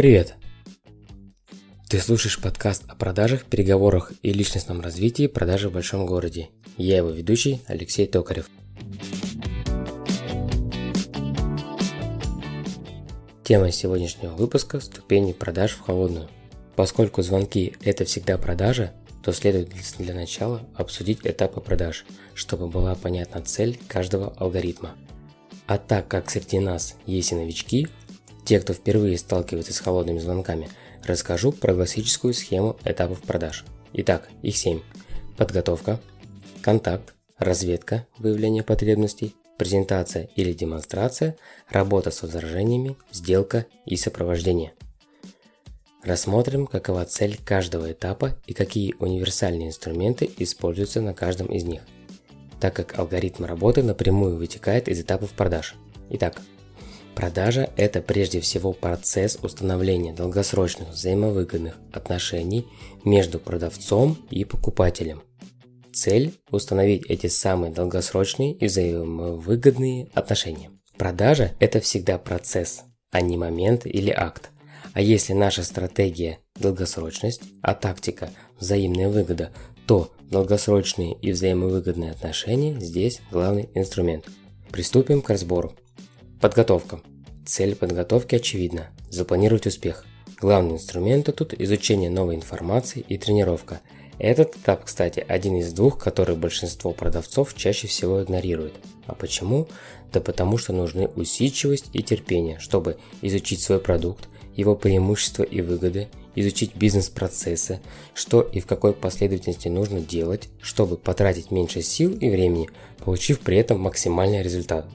Привет! Ты слушаешь подкаст о продажах, переговорах и личностном развитии продажи в большом городе. Я его ведущий Алексей Токарев. Тема сегодняшнего выпуска – ступени продаж в холодную. Поскольку звонки – это всегда продажа, то следует для начала обсудить этапы продаж, чтобы была понятна цель каждого алгоритма. А так как среди нас есть и новички, те, кто впервые сталкивается с холодными звонками, расскажу про классическую схему этапов продаж. Итак, их 7. Подготовка, контакт, разведка, выявление потребностей, презентация или демонстрация, работа с возражениями, сделка и сопровождение. Рассмотрим, какова цель каждого этапа и какие универсальные инструменты используются на каждом из них, так как алгоритм работы напрямую вытекает из этапов продаж. Итак, Продажа – это прежде всего процесс установления долгосрочных взаимовыгодных отношений между продавцом и покупателем. Цель – установить эти самые долгосрочные и взаимовыгодные отношения. Продажа – это всегда процесс, а не момент или акт. А если наша стратегия – долгосрочность, а тактика – взаимная выгода, то долгосрочные и взаимовыгодные отношения здесь главный инструмент. Приступим к разбору. Подготовка. Цель подготовки очевидна – запланировать успех. Главные инструменты тут – изучение новой информации и тренировка. Этот этап, кстати, один из двух, который большинство продавцов чаще всего игнорирует. А почему? Да потому что нужны усидчивость и терпение, чтобы изучить свой продукт, его преимущества и выгоды, изучить бизнес-процессы, что и в какой последовательности нужно делать, чтобы потратить меньше сил и времени, получив при этом максимальный результат.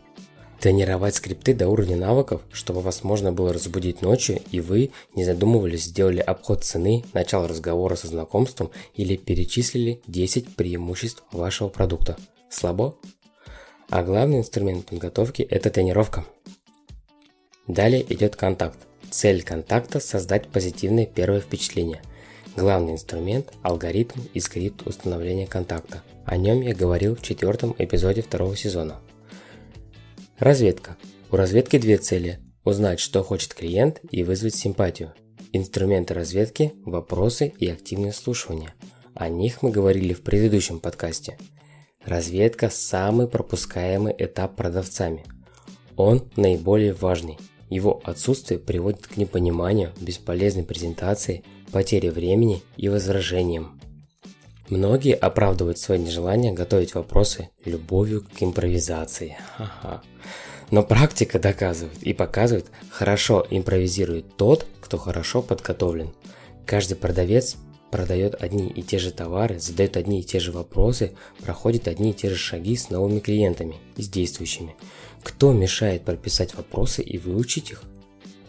Тренировать скрипты до уровня навыков, чтобы вас можно было разбудить ночью, и вы, не задумывались, сделали обход цены, начал разговора со знакомством или перечислили 10 преимуществ вашего продукта. Слабо? А главный инструмент подготовки – это тренировка. Далее идет контакт. Цель контакта – создать позитивное первое впечатление. Главный инструмент – алгоритм и скрипт установления контакта. О нем я говорил в четвертом эпизоде второго сезона. Разведка. У разведки две цели – узнать, что хочет клиент и вызвать симпатию. Инструменты разведки – вопросы и активное слушание. О них мы говорили в предыдущем подкасте. Разведка – самый пропускаемый этап продавцами. Он наиболее важный. Его отсутствие приводит к непониманию, бесполезной презентации, потере времени и возражениям. Многие оправдывают свое нежелание готовить вопросы любовью к импровизации. Ха-ха. Но практика доказывает и показывает, хорошо импровизирует тот, кто хорошо подготовлен. Каждый продавец продает одни и те же товары, задает одни и те же вопросы, проходит одни и те же шаги с новыми клиентами и с действующими. Кто мешает прописать вопросы и выучить их,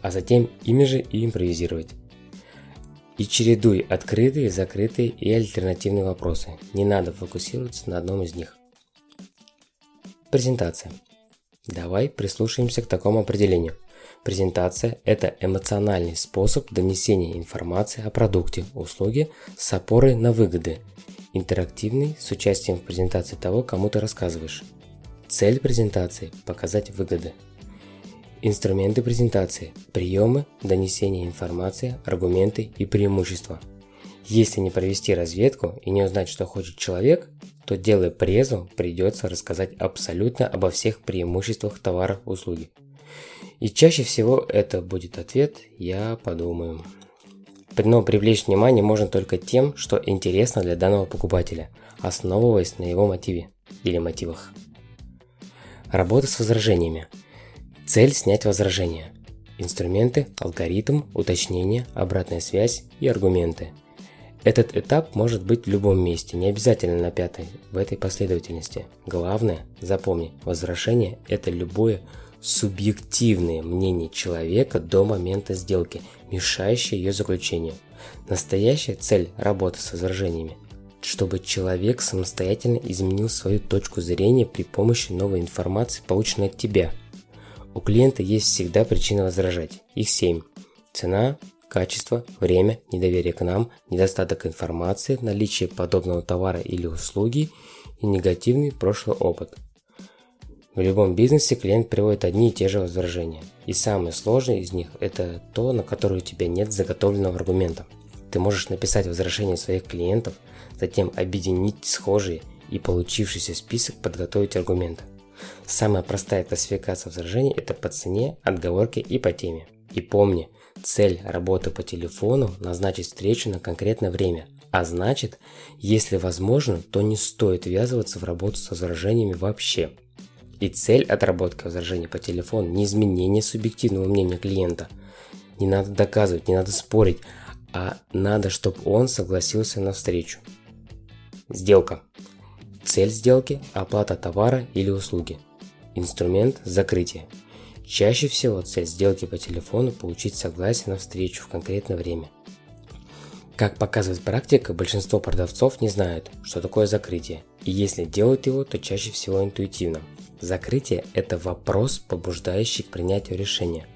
а затем ими же и импровизировать? И чередуй открытые, закрытые и альтернативные вопросы. Не надо фокусироваться на одном из них. Презентация. Давай прислушаемся к такому определению. Презентация – это эмоциональный способ донесения информации о продукте, услуге с опорой на выгоды. Интерактивный с участием в презентации того, кому ты рассказываешь. Цель презентации – показать выгоды. Инструменты презентации, приемы, донесения информации, аргументы и преимущества. Если не провести разведку и не узнать, что хочет человек, то делая презу, придется рассказать абсолютно обо всех преимуществах товара услуги. И чаще всего это будет ответ «я подумаю». Но привлечь внимание можно только тем, что интересно для данного покупателя, основываясь на его мотиве или мотивах. Работа с возражениями – Цель – снять возражения. Инструменты, алгоритм, уточнение, обратная связь и аргументы. Этот этап может быть в любом месте, не обязательно на пятой, в этой последовательности. Главное, запомни, возражение – это любое субъективное мнение человека до момента сделки, мешающее ее заключению. Настоящая цель работы с возражениями чтобы человек самостоятельно изменил свою точку зрения при помощи новой информации, полученной от тебя – у клиента есть всегда причина возражать. Их 7. Цена, качество, время, недоверие к нам, недостаток информации, наличие подобного товара или услуги и негативный прошлый опыт. В любом бизнесе клиент приводит одни и те же возражения. И самый сложный из них – это то, на которое у тебя нет заготовленного аргумента. Ты можешь написать возражения своих клиентов, затем объединить схожие и получившийся список подготовить аргументы. Самая простая классификация возражений – это по цене, отговорке и по теме. И помни, цель работы по телефону – назначить встречу на конкретное время. А значит, если возможно, то не стоит ввязываться в работу с возражениями вообще. И цель отработки возражений по телефону – не изменение субъективного мнения клиента. Не надо доказывать, не надо спорить, а надо, чтобы он согласился на встречу. Сделка. Цель сделки – оплата товара или услуги. Инструмент – закрытие. Чаще всего цель сделки по телефону – получить согласие на встречу в конкретное время. Как показывает практика, большинство продавцов не знают, что такое закрытие, и если делают его, то чаще всего интуитивно. Закрытие – это вопрос, побуждающий к принятию решения.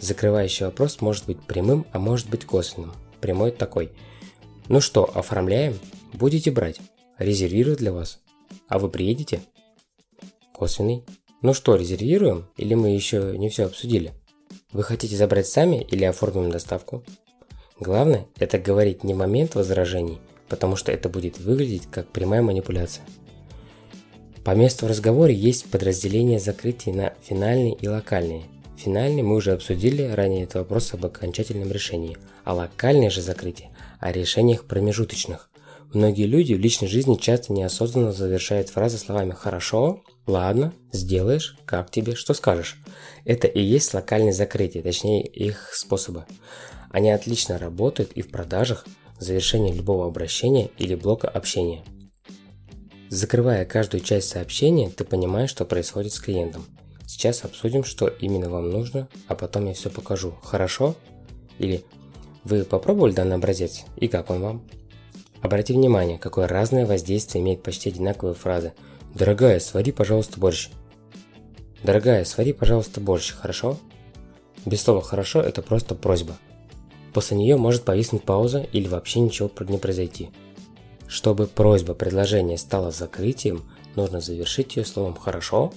Закрывающий вопрос может быть прямым, а может быть косвенным. Прямой такой. Ну что, оформляем? Будете брать? Резервирую для вас. А вы приедете? Косвенный. Ну что, резервируем? Или мы еще не все обсудили? Вы хотите забрать сами или оформим доставку? Главное, это говорить не в момент возражений, потому что это будет выглядеть как прямая манипуляция. По месту в разговоре есть подразделение закрытий на финальные и локальные. Финальные мы уже обсудили ранее этот вопрос об окончательном решении, а локальные же закрытия о решениях промежуточных. Многие люди в личной жизни часто неосознанно завершают фразы словами «хорошо», «ладно», «сделаешь», «как тебе», «что скажешь». Это и есть локальные закрытия, точнее их способы. Они отлично работают и в продажах, завершении любого обращения или блока общения. Закрывая каждую часть сообщения, ты понимаешь, что происходит с клиентом. Сейчас обсудим, что именно вам нужно, а потом я все покажу. Хорошо? Или вы попробовали данный образец и как он вам? Обрати внимание, какое разное воздействие имеет почти одинаковые фразы. «Дорогая, свари, пожалуйста, борщ». «Дорогая, свари, пожалуйста, борщ, хорошо?» Без слова «хорошо» это просто просьба. После нее может повиснуть пауза или вообще ничего не произойти. Чтобы просьба предложения стала закрытием, нужно завершить ее словом «хорошо».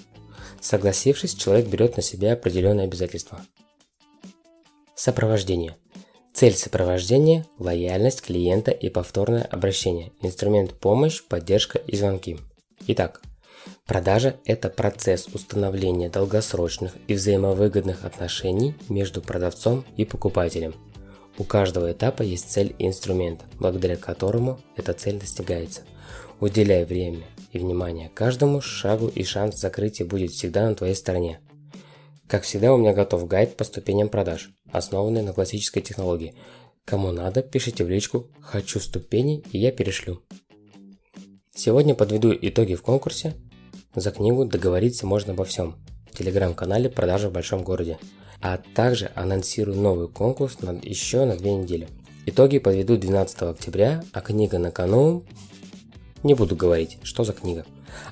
Согласившись, человек берет на себя определенные обязательства. Сопровождение – Цель сопровождения – лояльность клиента и повторное обращение. Инструмент – помощь, поддержка и звонки. Итак, продажа – это процесс установления долгосрочных и взаимовыгодных отношений между продавцом и покупателем. У каждого этапа есть цель и инструмент, благодаря которому эта цель достигается. Уделяй время и внимание каждому шагу и шанс закрытия будет всегда на твоей стороне. Как всегда, у меня готов гайд по ступеням продаж, основанный на классической технологии. Кому надо, пишите в личку «Хочу ступени» и я перешлю. Сегодня подведу итоги в конкурсе. За книгу договориться можно обо всем. В телеграм-канале «Продажа в большом городе». А также анонсирую новый конкурс на, еще на две недели. Итоги подведу 12 октября, а книга на кону... Не буду говорить, что за книга.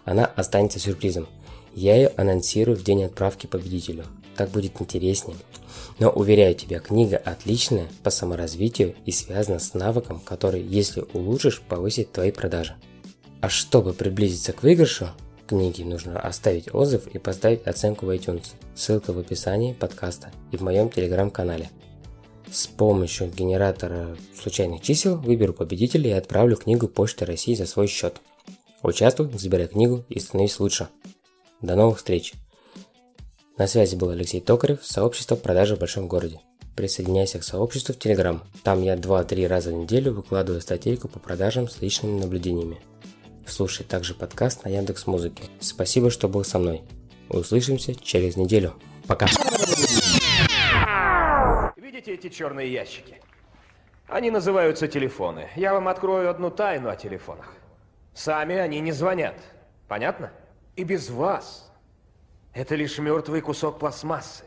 Она останется сюрпризом. Я ее анонсирую в день отправки победителю. Так будет интереснее. Но уверяю тебя, книга отличная по саморазвитию и связана с навыком, который, если улучшишь, повысит твои продажи. А чтобы приблизиться к выигрышу, книги нужно оставить отзыв и поставить оценку в iTunes. Ссылка в описании подкаста и в моем телеграм-канале. С помощью генератора случайных чисел выберу победителя и отправлю книгу Почты России за свой счет. Участвуй, забирай книгу и становись лучше. До новых встреч! На связи был Алексей Токарев, сообщество продажи в большом городе. Присоединяйся к сообществу в Телеграм. Там я 2-3 раза в неделю выкладываю статейку по продажам с личными наблюдениями. Слушай также подкаст на Яндекс Музыке. Спасибо, что был со мной. Услышимся через неделю. Пока. Видите эти черные ящики? Они называются телефоны. Я вам открою одну тайну о телефонах. Сами они не звонят. Понятно? И без вас это лишь мертвый кусок пластмассы.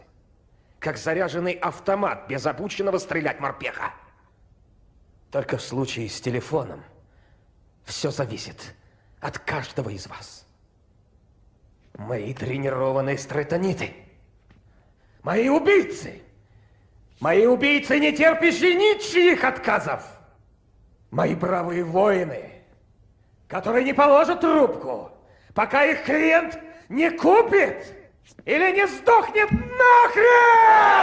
Как заряженный автомат без обученного стрелять морпеха. Только в случае с телефоном все зависит от каждого из вас. Мои тренированные стратониты. Мои убийцы. Мои убийцы, не терпящие ничьих отказов. Мои бравые воины, которые не положат трубку, пока их клиент не купит или не сдохнет нахрен!